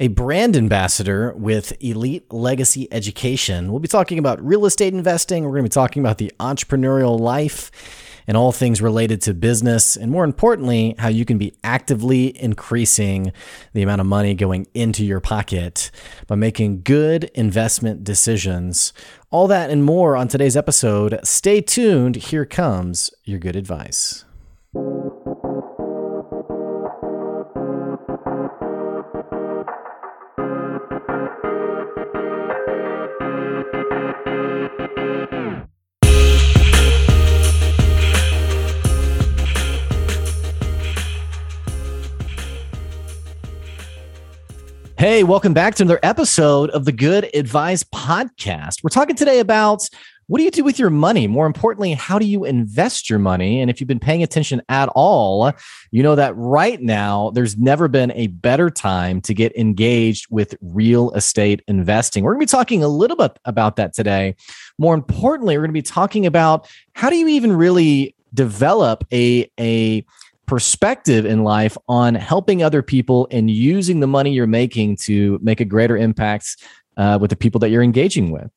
a brand ambassador with Elite Legacy Education. We'll be talking about real estate investing. We're going to be talking about the entrepreneurial life and all things related to business. And more importantly, how you can be actively increasing the amount of money going into your pocket by making good investment decisions. All that and more on today's episode. Stay tuned. Here comes your good advice. Hey, welcome back to another episode of the Good Advice Podcast. We're talking today about what do you do with your money? More importantly, how do you invest your money? And if you've been paying attention at all, you know that right now there's never been a better time to get engaged with real estate investing. We're going to be talking a little bit about that today. More importantly, we're going to be talking about how do you even really develop a a perspective in life on helping other people and using the money you're making to make a greater impact uh, with the people that you're engaging with.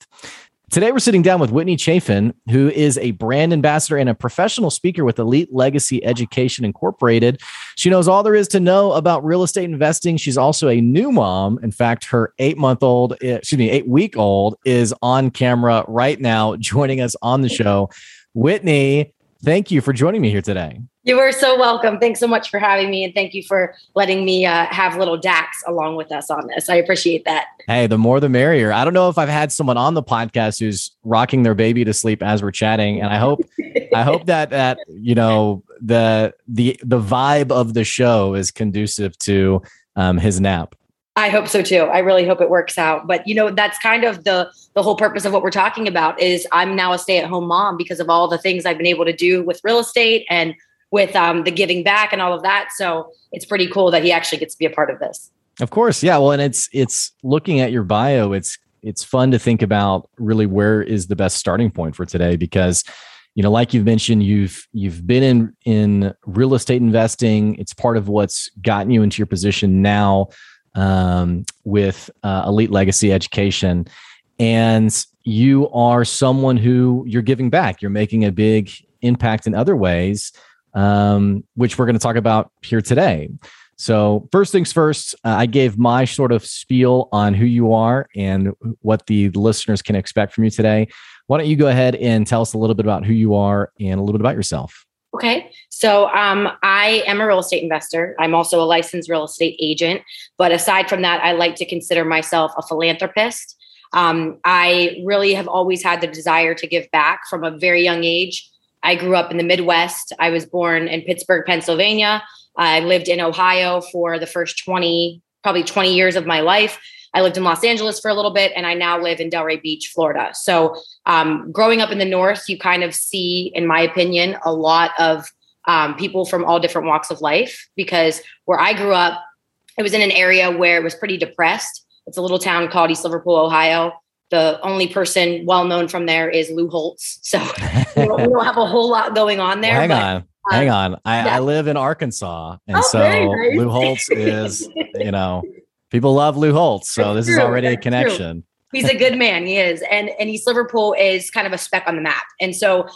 Today, we're sitting down with Whitney Chaffin, who is a brand ambassador and a professional speaker with Elite Legacy Education Incorporated. She knows all there is to know about real estate investing. She's also a new mom. In fact, her eight month old, eh, excuse me, eight week old is on camera right now joining us on the show. Whitney, thank you for joining me here today. You are so welcome. Thanks so much for having me, and thank you for letting me uh, have little Dax along with us on this. I appreciate that. Hey, the more the merrier. I don't know if I've had someone on the podcast who's rocking their baby to sleep as we're chatting, and I hope, I hope that that you know the the the vibe of the show is conducive to um, his nap. I hope so too. I really hope it works out. But you know, that's kind of the the whole purpose of what we're talking about is I'm now a stay-at-home mom because of all the things I've been able to do with real estate and with um, the giving back and all of that. So it's pretty cool that he actually gets to be a part of this. Of course, yeah. Well, and it's it's looking at your bio. It's it's fun to think about really where is the best starting point for today because you know like you've mentioned you've you've been in in real estate investing it's part of what's gotten you into your position now um, with uh, elite legacy education and you are someone who you're giving back you're making a big impact in other ways um, which we're going to talk about here today. So, first things first, uh, I gave my sort of spiel on who you are and what the listeners can expect from you today. Why don't you go ahead and tell us a little bit about who you are and a little bit about yourself? Okay. So um, I am a real estate investor. I'm also a licensed real estate agent. But aside from that, I like to consider myself a philanthropist. Um, I really have always had the desire to give back from a very young age. I grew up in the Midwest. I was born in Pittsburgh, Pennsylvania. I lived in Ohio for the first 20, probably 20 years of my life. I lived in Los Angeles for a little bit, and I now live in Delray Beach, Florida. So, um, growing up in the North, you kind of see, in my opinion, a lot of um, people from all different walks of life because where I grew up, it was in an area where it was pretty depressed. It's a little town called East Liverpool, Ohio the only person well known from there is Lou Holtz. So we, don't, we, don't, have a whole lot going on there. Well, hang but, on. Uh, hang on. I, yeah. I, live in Arkansas. And oh, so nice. Lou Holtz is, you know, people love Lou Holtz. So this true. is already That's a connection. True. He's a good man. He is. And and East Liverpool is kind of a speck on the map. And so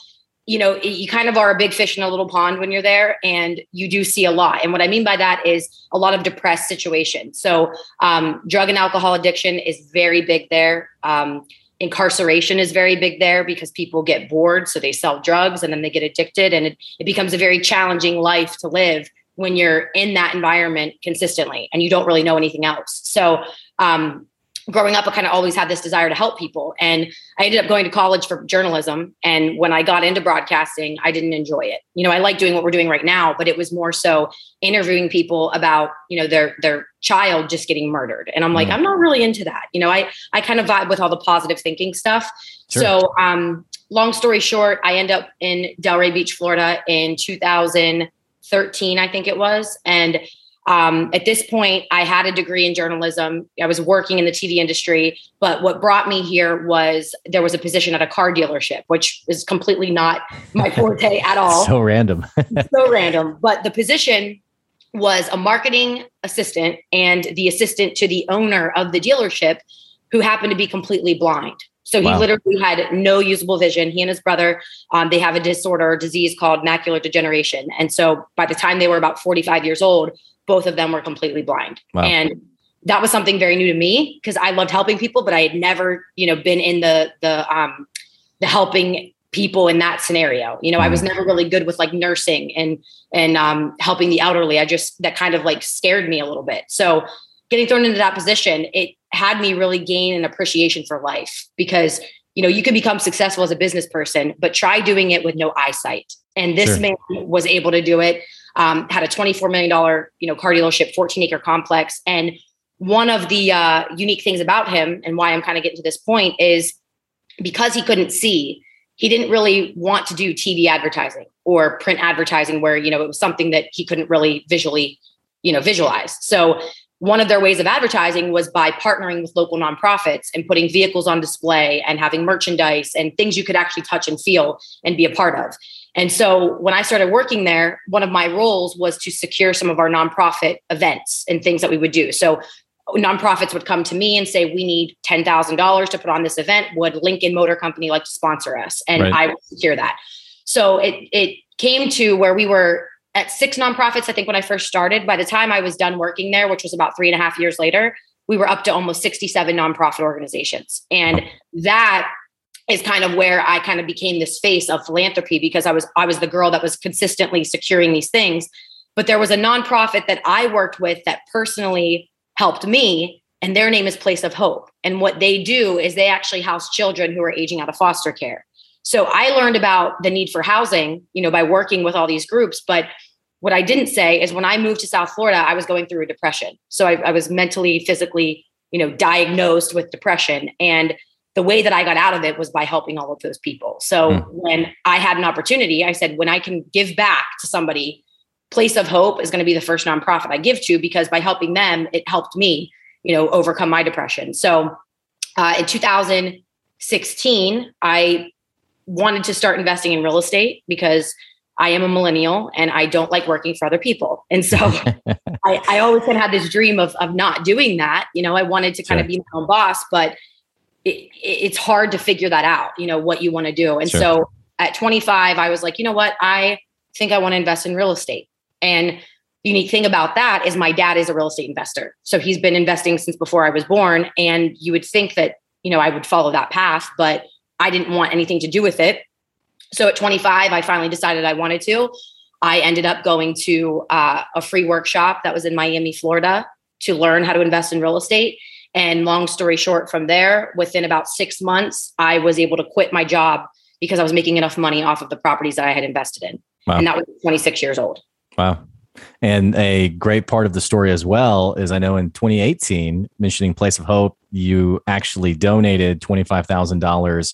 you know, you kind of are a big fish in a little pond when you're there, and you do see a lot. And what I mean by that is a lot of depressed situations. So, um, drug and alcohol addiction is very big there. Um, incarceration is very big there because people get bored, so they sell drugs and then they get addicted, and it, it becomes a very challenging life to live when you're in that environment consistently and you don't really know anything else. So, um, growing up, I kind of always had this desire to help people. And I ended up going to college for journalism. And when I got into broadcasting, I didn't enjoy it. You know, I like doing what we're doing right now, but it was more so interviewing people about, you know, their their child just getting murdered. And I'm like, mm. I'm not really into that. You know, I I kind of vibe with all the positive thinking stuff. Sure. So um, long story short, I end up in Delray Beach, Florida in 2013, I think it was. And um, at this point, I had a degree in journalism. I was working in the TV industry, but what brought me here was there was a position at a car dealership, which is completely not my forte at all. so random. so random. But the position was a marketing assistant and the assistant to the owner of the dealership who happened to be completely blind. So he literally had no usable vision. He and his brother, um, they have a disorder, or disease called macular degeneration. And so by the time they were about 45 years old, both of them were completely blind. Wow. And that was something very new to me because I loved helping people, but I had never, you know, been in the the um the helping people in that scenario. You know. I was mm. never really good with like nursing and and um helping the elderly. I just that kind of like scared me a little bit. So getting thrown into that position, it had me really gain an appreciation for life because you know you can become successful as a business person, but try doing it with no eyesight. And this sure. man was able to do it um, had a $24 million, you know, car dealership, 14 acre complex. And one of the uh, unique things about him and why I'm kind of getting to this point is because he couldn't see, he didn't really want to do TV advertising or print advertising where, you know, it was something that he couldn't really visually, you know, visualize. So one of their ways of advertising was by partnering with local nonprofits and putting vehicles on display and having merchandise and things you could actually touch and feel and be a part of. And so when I started working there, one of my roles was to secure some of our nonprofit events and things that we would do. So nonprofits would come to me and say, We need $10,000 to put on this event. Would Lincoln Motor Company like to sponsor us? And right. I would secure that. So it, it came to where we were at six nonprofits, I think, when I first started. By the time I was done working there, which was about three and a half years later, we were up to almost 67 nonprofit organizations. And that is kind of where I kind of became this face of philanthropy because I was I was the girl that was consistently securing these things. But there was a nonprofit that I worked with that personally helped me, and their name is Place of Hope. And what they do is they actually house children who are aging out of foster care. So I learned about the need for housing, you know, by working with all these groups. But what I didn't say is when I moved to South Florida, I was going through a depression. So I, I was mentally, physically, you know, diagnosed with depression. And the way that I got out of it was by helping all of those people. So mm. when I had an opportunity, I said, when I can give back to somebody, Place of Hope is going to be the first nonprofit I give to because by helping them, it helped me, you know, overcome my depression. So uh, in 2016, I wanted to start investing in real estate because I am a millennial and I don't like working for other people. And so I, I, always kind of had this dream of, of not doing that. You know, I wanted to kind sure. of be my own boss, but it, it's hard to figure that out, you know, what you want to do. And sure. so at 25, I was like, you know what? I think I want to invest in real estate. And the unique thing about that is my dad is a real estate investor. So he's been investing since before I was born. And you would think that, you know, I would follow that path, but I didn't want anything to do with it. So at 25, I finally decided I wanted to. I ended up going to uh, a free workshop that was in Miami, Florida to learn how to invest in real estate. And long story short, from there, within about six months, I was able to quit my job because I was making enough money off of the properties that I had invested in. Wow. And that was 26 years old. Wow. And a great part of the story as well is I know in 2018, mentioning Place of Hope, you actually donated $25,000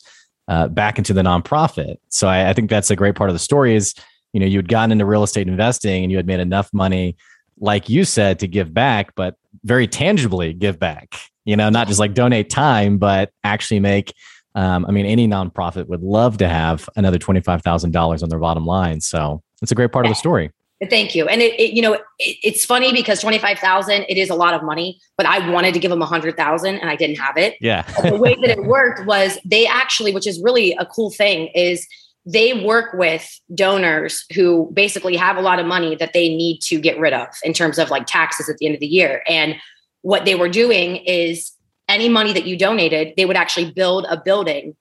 uh, back into the nonprofit. So I, I think that's a great part of the story is, you know, you had gotten into real estate investing and you had made enough money, like you said, to give back, but very tangibly give back you know, not just like donate time, but actually make. Um, I mean, any nonprofit would love to have another twenty-five thousand dollars on their bottom line. So it's a great part of the story. Thank you. And it, it you know, it, it's funny because 25,000, it is a lot of money, but I wanted to give them a hundred thousand and I didn't have it. Yeah. the way that it worked was they actually, which is really a cool thing is they work with donors who basically have a lot of money that they need to get rid of in terms of like taxes at the end of the year. And what they were doing is any money that you donated, they would actually build a building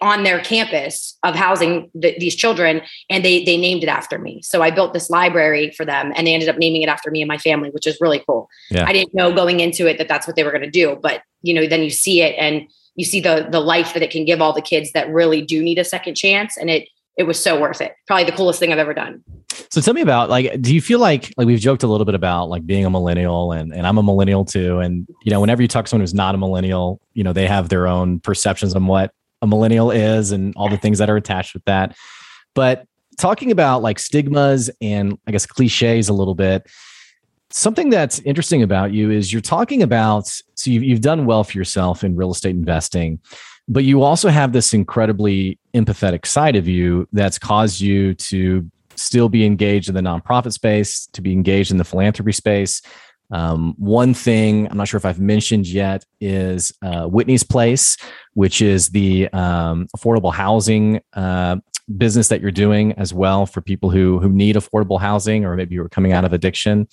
on their campus of housing the, these children and they they named it after me so i built this library for them and they ended up naming it after me and my family which is really cool yeah. i didn't know going into it that that's what they were going to do but you know, then you see it and you see the the life that it can give all the kids that really do need a second chance. And it it was so worth it. Probably the coolest thing I've ever done. So tell me about like, do you feel like like we've joked a little bit about like being a millennial and and I'm a millennial too. And you know, whenever you talk to someone who's not a millennial, you know, they have their own perceptions on what a millennial is and all the things that are attached with that. But talking about like stigmas and I guess cliches a little bit, something that's interesting about you is you're talking about so you've, you've done well for yourself in real estate investing but you also have this incredibly empathetic side of you that's caused you to still be engaged in the nonprofit space to be engaged in the philanthropy space um, one thing i'm not sure if i've mentioned yet is uh, whitney's place which is the um, affordable housing uh, business that you're doing as well for people who who need affordable housing or maybe you are coming out of addiction.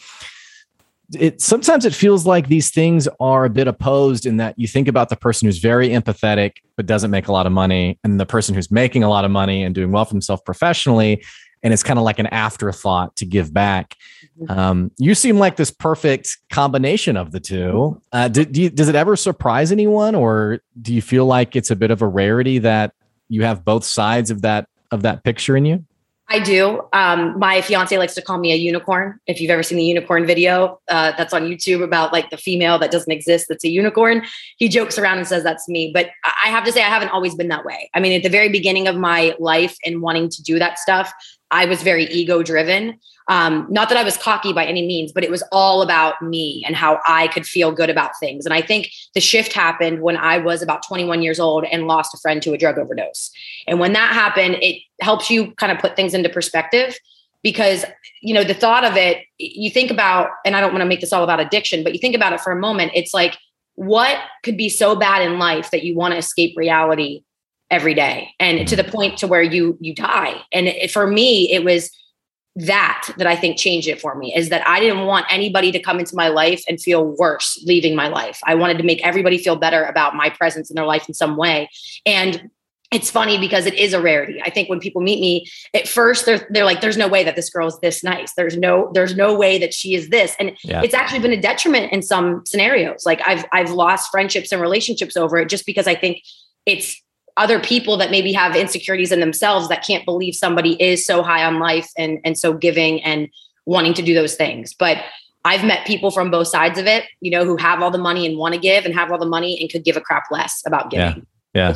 It sometimes it feels like these things are a bit opposed in that you think about the person who's very empathetic but doesn't make a lot of money and the person who's making a lot of money and doing well for himself professionally and it's kind of like an afterthought to give back mm-hmm. um, you seem like this perfect combination of the two uh, do, do you, does it ever surprise anyone or do you feel like it's a bit of a rarity that you have both sides of that of that picture in you I do. Um, my fiance likes to call me a unicorn. If you've ever seen the unicorn video uh, that's on YouTube about like the female that doesn't exist, that's a unicorn, he jokes around and says that's me. But I have to say, I haven't always been that way. I mean, at the very beginning of my life and wanting to do that stuff, I was very ego driven. Um, not that I was cocky by any means, but it was all about me and how I could feel good about things. And I think the shift happened when I was about 21 years old and lost a friend to a drug overdose. And when that happened, it helps you kind of put things into perspective because you know the thought of it you think about and i don't want to make this all about addiction but you think about it for a moment it's like what could be so bad in life that you want to escape reality every day and to the mm. point to where you you die and it, for me it was that that I think changed it for me is that I didn't want anybody to come into my life and feel worse leaving my life. I wanted to make everybody feel better about my presence in their life in some way. And it's funny because it is a rarity. I think when people meet me at first, they're they're like, "There's no way that this girl is this nice. There's no there's no way that she is this." And yeah. it's actually been a detriment in some scenarios. Like I've I've lost friendships and relationships over it just because I think it's other people that maybe have insecurities in themselves that can't believe somebody is so high on life and and so giving and wanting to do those things. But i've met people from both sides of it you know who have all the money and want to give and have all the money and could give a crap less about giving. Yeah. Yeah,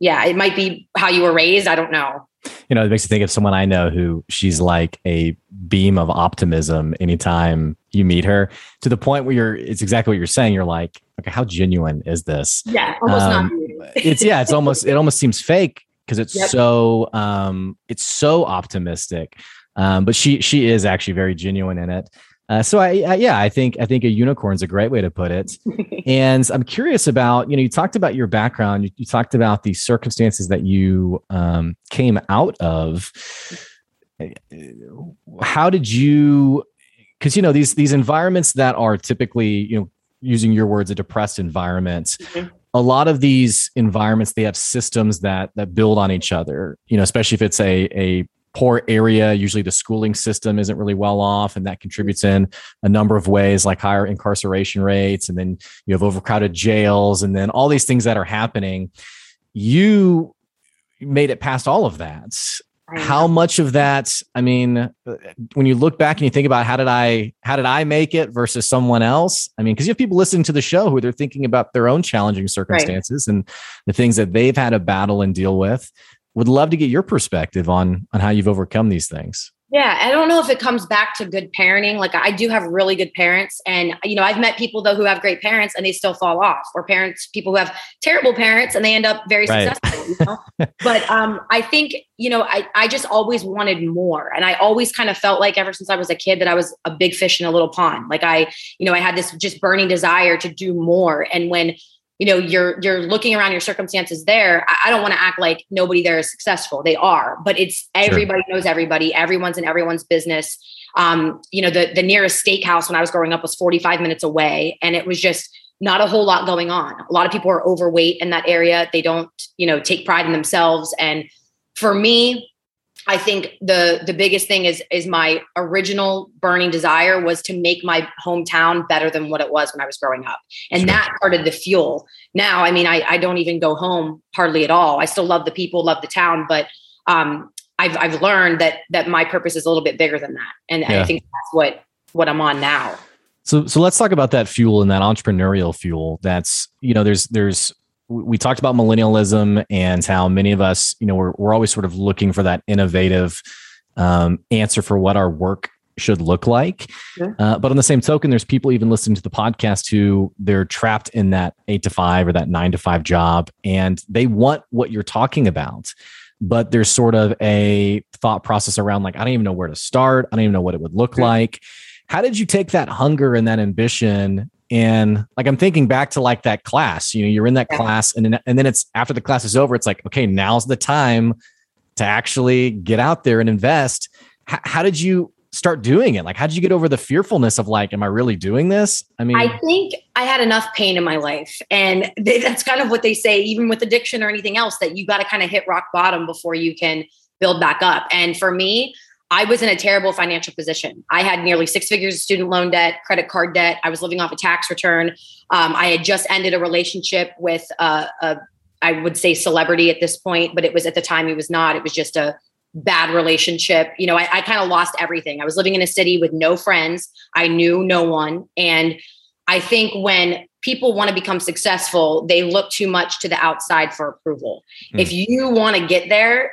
yeah it might be how you were raised i don't know. You know, it makes me think of someone I know who she's like a beam of optimism anytime you meet her to the point where you're, it's exactly what you're saying. You're like, okay, how genuine is this? Yeah. Almost um, not. it's, yeah, it's almost, it almost seems fake because it's yep. so, um, it's so optimistic. Um, but she, she is actually very genuine in it. Uh, so I, I, yeah, I think I think a unicorn is a great way to put it. and I'm curious about you know you talked about your background. You, you talked about the circumstances that you um, came out of. How did you? Because you know these these environments that are typically you know using your words a depressed environment. Mm-hmm. A lot of these environments they have systems that that build on each other. You know, especially if it's a a poor area. Usually the schooling system isn't really well off, and that contributes in a number of ways, like higher incarceration rates. And then you have overcrowded jails, and then all these things that are happening. You made it past all of that. How much of that? I mean, uh, when you look back and you think about how did I how did I make it versus someone else? I mean, because you have people listening to the show who they're thinking about their own challenging circumstances right. and the things that they've had to battle and deal with would love to get your perspective on on how you've overcome these things yeah i don't know if it comes back to good parenting like i do have really good parents and you know i've met people though who have great parents and they still fall off or parents people who have terrible parents and they end up very right. successful you know? but um i think you know I, I just always wanted more and i always kind of felt like ever since i was a kid that i was a big fish in a little pond like i you know i had this just burning desire to do more and when you know you're you're looking around your circumstances there i, I don't want to act like nobody there is successful. They are but it's everybody sure. knows everybody. Everyone's in everyone's business. Um, you know the the nearest steakhouse when i was growing up was 45 minutes away and it was just not a whole lot going on. A lot of people are overweight in that area. They don't you know take pride in themselves. And for me I think the the biggest thing is is my original burning desire was to make my hometown better than what it was when I was growing up, and sure. that started the fuel. Now, I mean, I, I don't even go home hardly at all. I still love the people, love the town, but um, I've I've learned that that my purpose is a little bit bigger than that, and yeah. I think that's what what I'm on now. So so let's talk about that fuel and that entrepreneurial fuel. That's you know there's there's we talked about millennialism and how many of us, you know, we're, we're always sort of looking for that innovative um, answer for what our work should look like. Uh, but on the same token, there's people even listening to the podcast who they're trapped in that eight to five or that nine to five job and they want what you're talking about. But there's sort of a thought process around like, I don't even know where to start. I don't even know what it would look like. How did you take that hunger and that ambition and like i'm thinking back to like that class you know you're in that yeah. class and then and then it's after the class is over it's like okay now's the time to actually get out there and invest. H- how did you start doing it? Like how did you get over the fearfulness of like am i really doing this? I mean i think i had enough pain in my life. And they, that's kind of what they say even with addiction or anything else that you got to kind of hit rock bottom before you can build back up. And for me I was in a terrible financial position. I had nearly six figures of student loan debt, credit card debt. I was living off a tax return. Um, I had just ended a relationship with a, a, I would say celebrity at this point, but it was at the time it was not. It was just a bad relationship. You know, I, I kind of lost everything. I was living in a city with no friends. I knew no one. And I think when people want to become successful, they look too much to the outside for approval. Mm. If you want to get there,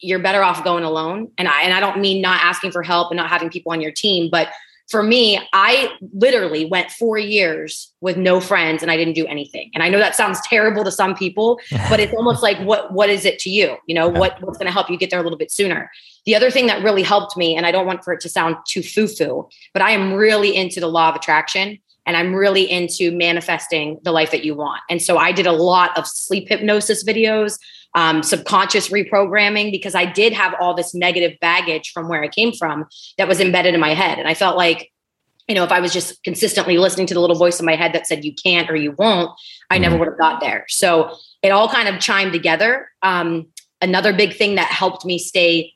you're better off going alone. And I and I don't mean not asking for help and not having people on your team, but for me, I literally went four years with no friends and I didn't do anything. And I know that sounds terrible to some people, but it's almost like what what is it to you? You know, what what's going to help you get there a little bit sooner. The other thing that really helped me, and I don't want for it to sound too foo-foo, but I am really into the law of attraction and I'm really into manifesting the life that you want. And so I did a lot of sleep hypnosis videos um, subconscious reprogramming because I did have all this negative baggage from where I came from that was embedded in my head. And I felt like, you know, if I was just consistently listening to the little voice in my head that said you can't or you won't, I never mm-hmm. would have got there. So it all kind of chimed together. Um, another big thing that helped me stay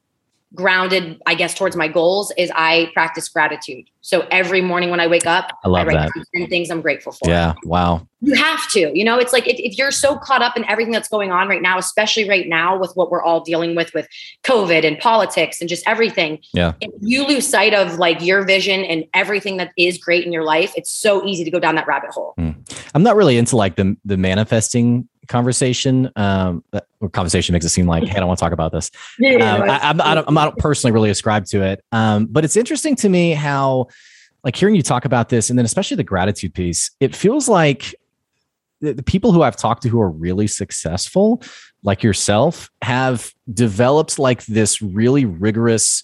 grounded, I guess, towards my goals is I practice gratitude. So every morning when I wake up, I love I write that. 10 things I'm grateful for. Yeah. Wow. You have to, you know, it's like if, if, you're so caught up in everything that's going on right now, especially right now with what we're all dealing with, with COVID and politics and just everything. Yeah. If you lose sight of like your vision and everything that is great in your life, it's so easy to go down that rabbit hole. Mm. I'm not really into like the, the manifesting conversation um conversation makes it seem like hey i don't want to talk about this. Yeah, um, I, I'm, I am not personally really ascribed to it um but it's interesting to me how like hearing you talk about this and then especially the gratitude piece it feels like the, the people who i've talked to who are really successful like yourself have developed like this really rigorous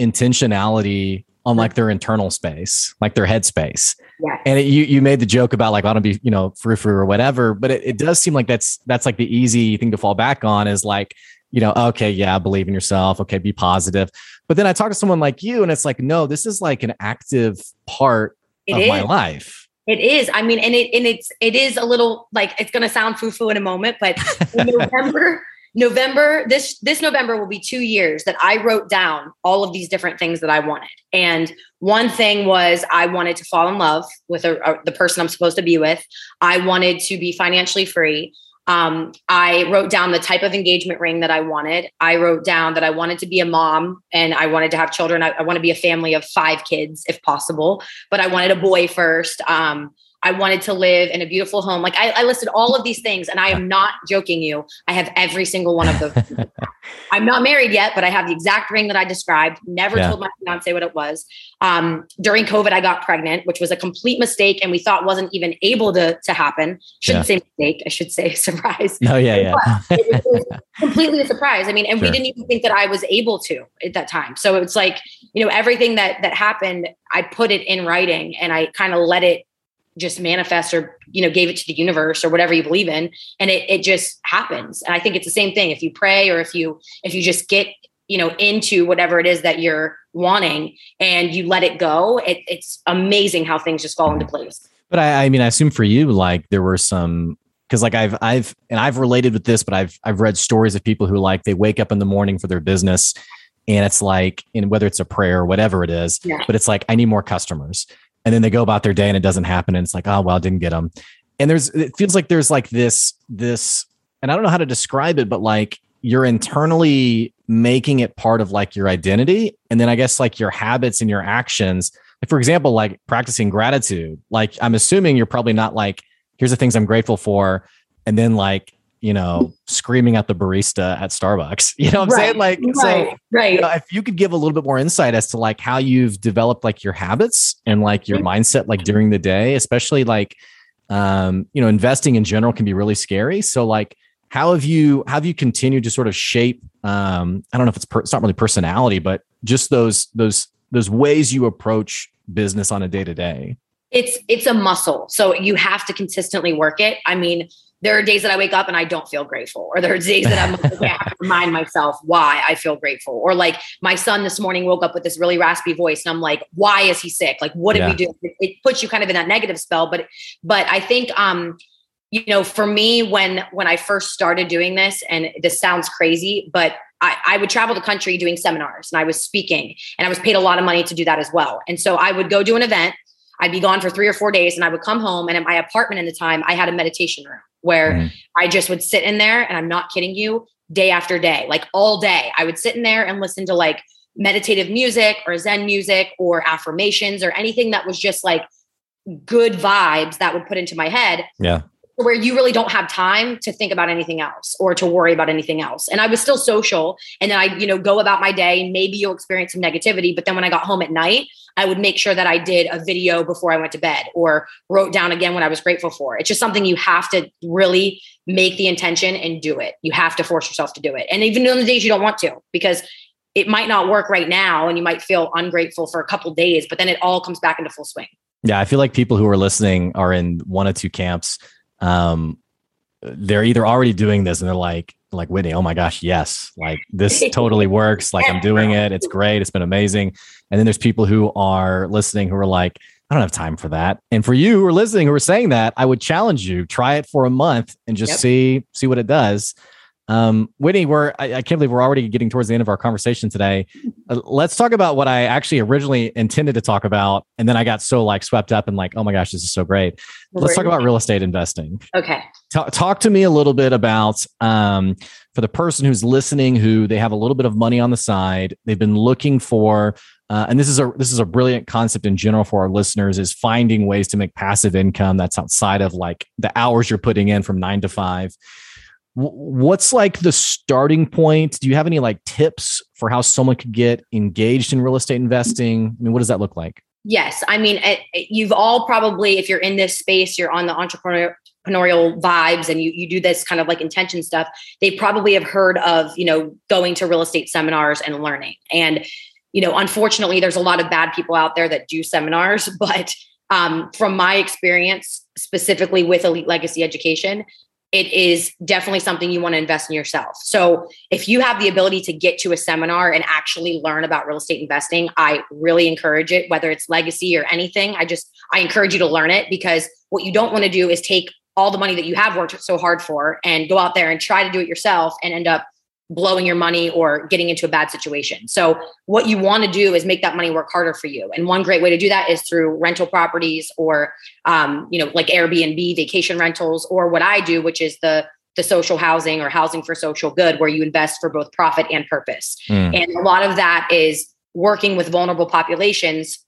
intentionality on like their internal space, like their head space. Yes. And it, you you made the joke about like I don't be you know frou frou or whatever, but it, it does seem like that's that's like the easy thing to fall back on is like you know okay yeah believe in yourself okay be positive. But then I talk to someone like you and it's like no this is like an active part it of is. my life. It is. I mean, and it and it's it is a little like it's going to sound foo foo in a moment, but in November November, this this November will be two years that I wrote down all of these different things that I wanted. And one thing was I wanted to fall in love with a, a, the person I'm supposed to be with. I wanted to be financially free. Um, I wrote down the type of engagement ring that I wanted. I wrote down that I wanted to be a mom and I wanted to have children. I, I want to be a family of five kids if possible, but I wanted a boy first. Um, I wanted to live in a beautiful home. Like I, I, listed all of these things, and I am not joking you. I have every single one of those. I'm not married yet, but I have the exact ring that I described. Never yeah. told my fiance what it was. Um, during COVID, I got pregnant, which was a complete mistake, and we thought wasn't even able to to happen. Shouldn't yeah. say mistake. I should say surprise. No, yeah, yeah. it, was, it, was, completely a surprise. I mean, and sure. we didn't even think that I was able to at that time. So it's like you know everything that that happened, I put it in writing, and I kind of let it just manifest or you know gave it to the universe or whatever you believe in and it, it just happens and i think it's the same thing if you pray or if you if you just get you know into whatever it is that you're wanting and you let it go it, it's amazing how things just fall into place but I, I mean i assume for you like there were some because like i've i've and i've related with this but i've i've read stories of people who like they wake up in the morning for their business and it's like, and whether it's a prayer or whatever it is, Yeah. but it's like, I need more customers. And then they go about their day and it doesn't happen. And it's like, oh, well, I didn't get them. And there's, it feels like there's like this, this, and I don't know how to describe it, but like you're internally making it part of like your identity. And then I guess like your habits and your actions. Like, for example, like practicing gratitude. Like, I'm assuming you're probably not like, here's the things I'm grateful for. And then like, you know, screaming at the barista at Starbucks. You know what I'm saying? Like, so right, right. you know, if you could give a little bit more insight as to like how you've developed like your habits and like your mindset like during the day especially like um you know investing in general can be really scary so like how have you how have you continued to sort of shape um i don't know if it's per, it's not really personality but just those those those ways you approach business on a day to day it's it's a muscle so you have to consistently work it i mean there are days that i wake up and i don't feel grateful or there are days that i'm like, I have to remind myself why i feel grateful or like my son this morning woke up with this really raspy voice and i'm like why is he sick like what did Yeah. we do it, it puts you kind of in that negative spell but but i think um you know for me when when i first started doing this and this sounds crazy but I, I would travel the country doing seminars and I was speaking and I was paid a lot of money to do that as well. And so I would go do an event I'd be gone for three or four days and I would come home and at my apartment in the time I had a meditation room where Mhm. I just would sit in there and I'm not kidding you day after day, like all day. I would sit in there and listen to like meditative music or Zen music or affirmations or anything that was just like good vibes that would put into my head yeah where you really don't have time to think about anything else or to worry about anything else. And I was still social and then I, you know, go about my day. and Maybe you'll experience some negativity, but then when I got home at night, I would make sure that I did a video before I went to bed or wrote down again what I was grateful for. It's just something you have to really make the intention and do it. You have to force yourself to do it. And even on the days you don't want to, because it might not work right now and you might feel ungrateful for a couple days, but then it all comes back into full swing. yeah i feel like people who are listening are in one of two camps um they're either already doing this and they're like like Whitney, oh my gosh, yes, like this totally works. Like I'm doing it. It's great. It's been amazing. And then there's people who are listening who are like, I don't have time for that. And for you who are listening who are saying that, I would challenge you, try it for a month and just Yep. see see what it does. Um, Whitney, we're I, I can't believe we're already getting towards the end of our conversation today. Uh, let's talk about what I actually originally intended to talk about, and then I got so like swept up and like, oh my gosh, this is so great. Let's talk about real estate investing. Okay. Talk, talk to me a little bit about um, for the person who's listening, who they have a little bit of money on the side, they've been looking for, uh, and this is a this is a brilliant concept in general for our listeners, is finding ways to make passive income that's outside of like the hours you're putting in from nine to five. What's like the starting point? Do you have any like tips for how someone could get engaged in real estate investing? I mean, what does that look like? Yes, I mean, you've all probably, if you're in this space, you're on the entrepreneur- entrepreneurial vibes, and you you do this kind of like intention stuff. They probably have heard of you know going to real estate seminars and learning. And you know, unfortunately, there's a lot of bad people out there that do seminars. But um, from my experience, specifically with Elite Legacy Education, it is definitely something you want to invest in yourself. So if you have the ability to get to a seminar and actually learn about real estate investing, I really encourage it, whether it's legacy or anything. I just, I encourage you to learn it because what you don't want to do is take all the money that you have worked so hard for and go out there and try to do it yourself and end up blowing your money or getting into a bad situation. So what you want to do is make that money work harder for you. And one great way to do that is through rental properties or um, you know, like Airbnb, vacation rentals, or what I do, which is the the social housing or housing for social good, where you invest for both profit and purpose. Mm. And a lot of that is working with vulnerable populations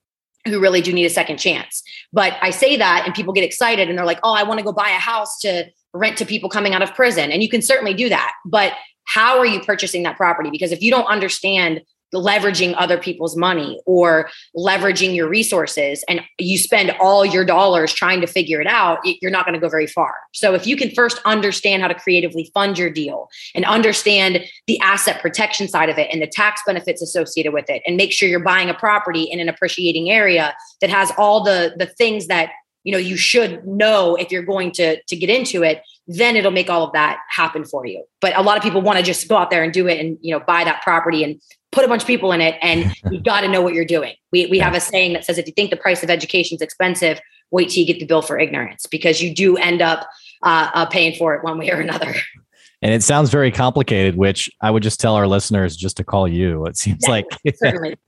who really do need a second chance. But I say that and people get excited and they're like, oh, I want to go buy a house to rent to people coming out of prison. And you can certainly do that. But how are you purchasing that property? Because if you don't understand leveraging other people's money or leveraging your resources and you spend all your dollars trying to figure it out, you're not going to go very far. So if you can first understand how to creatively fund your deal and understand the asset protection side of it and the tax benefits associated with it and make sure you're buying a property in an appreciating area that has all the the things that you know you should know if you're going to to get into it then it'll make all of that happen for you. But a lot of people want to just go out there and do it and you know buy that property and put a bunch of people in it and you got to know what you're doing. We, we have a saying that says if you think the price of education is expensive wait till you get the bill for ignorance because you do end up uh, uh, paying for it one way or another. And it sounds very complicated, which I would just tell our listeners just to call you. It seems like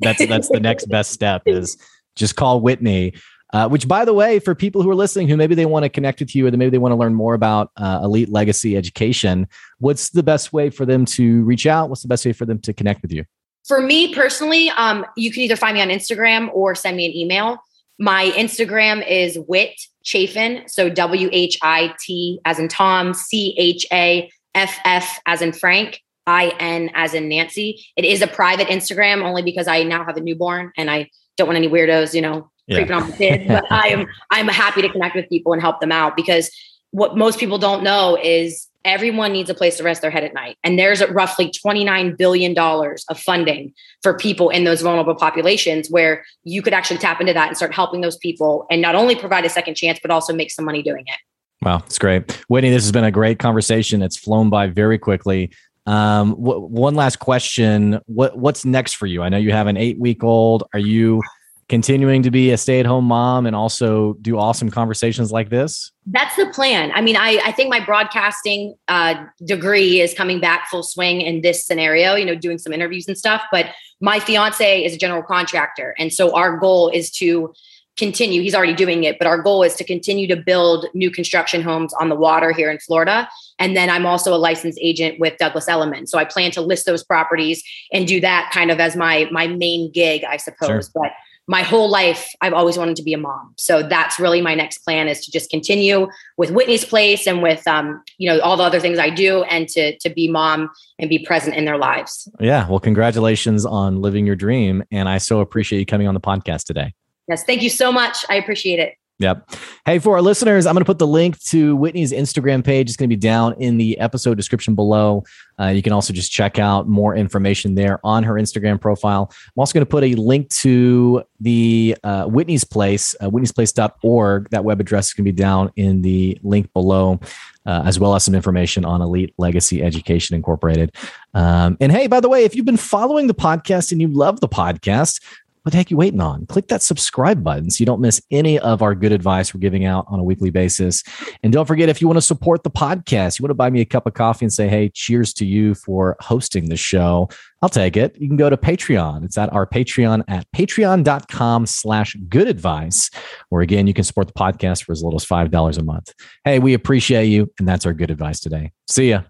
that's that's the next best step is just call Whitney. Uh, which, by the way, for people who are listening, who maybe they want to connect with you, or they maybe they want to learn more about uh, Elite Legacy Education, what's the best way for them to reach out? What's the best way for them to connect with you? For me personally, um, you can either find me on Instagram or send me an email. My Instagram is Whit Chaffin, so W H I T as in Tom, C H A F F as in Frank, I N as in Nancy. It is a private Instagram only because I now have a newborn and I don't want any weirdos, you know, yeah. creeping on my kids. but I am I'm happy to connect with people and help them out because what most people don't know is everyone needs a place to rest their head at night. And there's roughly $29 billion of funding for people in those vulnerable populations where you could actually tap into that and start helping those people and not only provide a second chance, but also make some money doing it. Wow, it's great. Whitney, this has been a great conversation. It's flown by very quickly. Um, wh- one last question. What what's next for you? I know you have an eight week old. Are you continuing to be a stay at home mom and also do awesome conversations like this? That's the plan. I mean, I, I think my broadcasting uh, degree is coming back full swing in this scenario, you know, doing some interviews and stuff. But my fiance is a general contractor. And so our goal is to continue he's already doing it but our goal is to continue to build new construction homes on the water here in florida and then i'm also a licensed agent with douglas elliman so i plan to list those properties and do that kind of as my my main gig i suppose sure. but my whole life i've always wanted to be a mom. So that's really my next plan is to just continue with whitney's place and with um, you know all the other things i do and to to be mom and be present in their lives. Yeah. Well congratulations on living your dream. And i so appreciate you coming on the podcast today. Yes. Thank you so much. I appreciate it Yep. Hey, for our listeners, I'm going to put the link to Whitney's Instagram page. It's going to be down in the episode description below. Uh, you can also just check out more information there on her Instagram profile. I'm also going to put a link to the uh, Whitney's Place, uh, whitneysplace.org. That web address is going to be down in the link below, uh, as well as some information on Elite Legacy Education Incorporated. Um, and hey, by the way, if you've been following the podcast and you love the podcast, what the heck you waiting on? Click that subscribe button so you don't miss any of our good advice we're giving out on a weekly basis. And don't forget, if you want to support the podcast, you want to buy me a cup of coffee and say, hey, cheers to you for hosting the show, I'll take it. You can go to Patreon. It's at our Patreon at patreon.com slash good advice, where again, you can support the podcast for as little as $5 a month. Hey, we appreciate you. And that's our good advice today. See ya.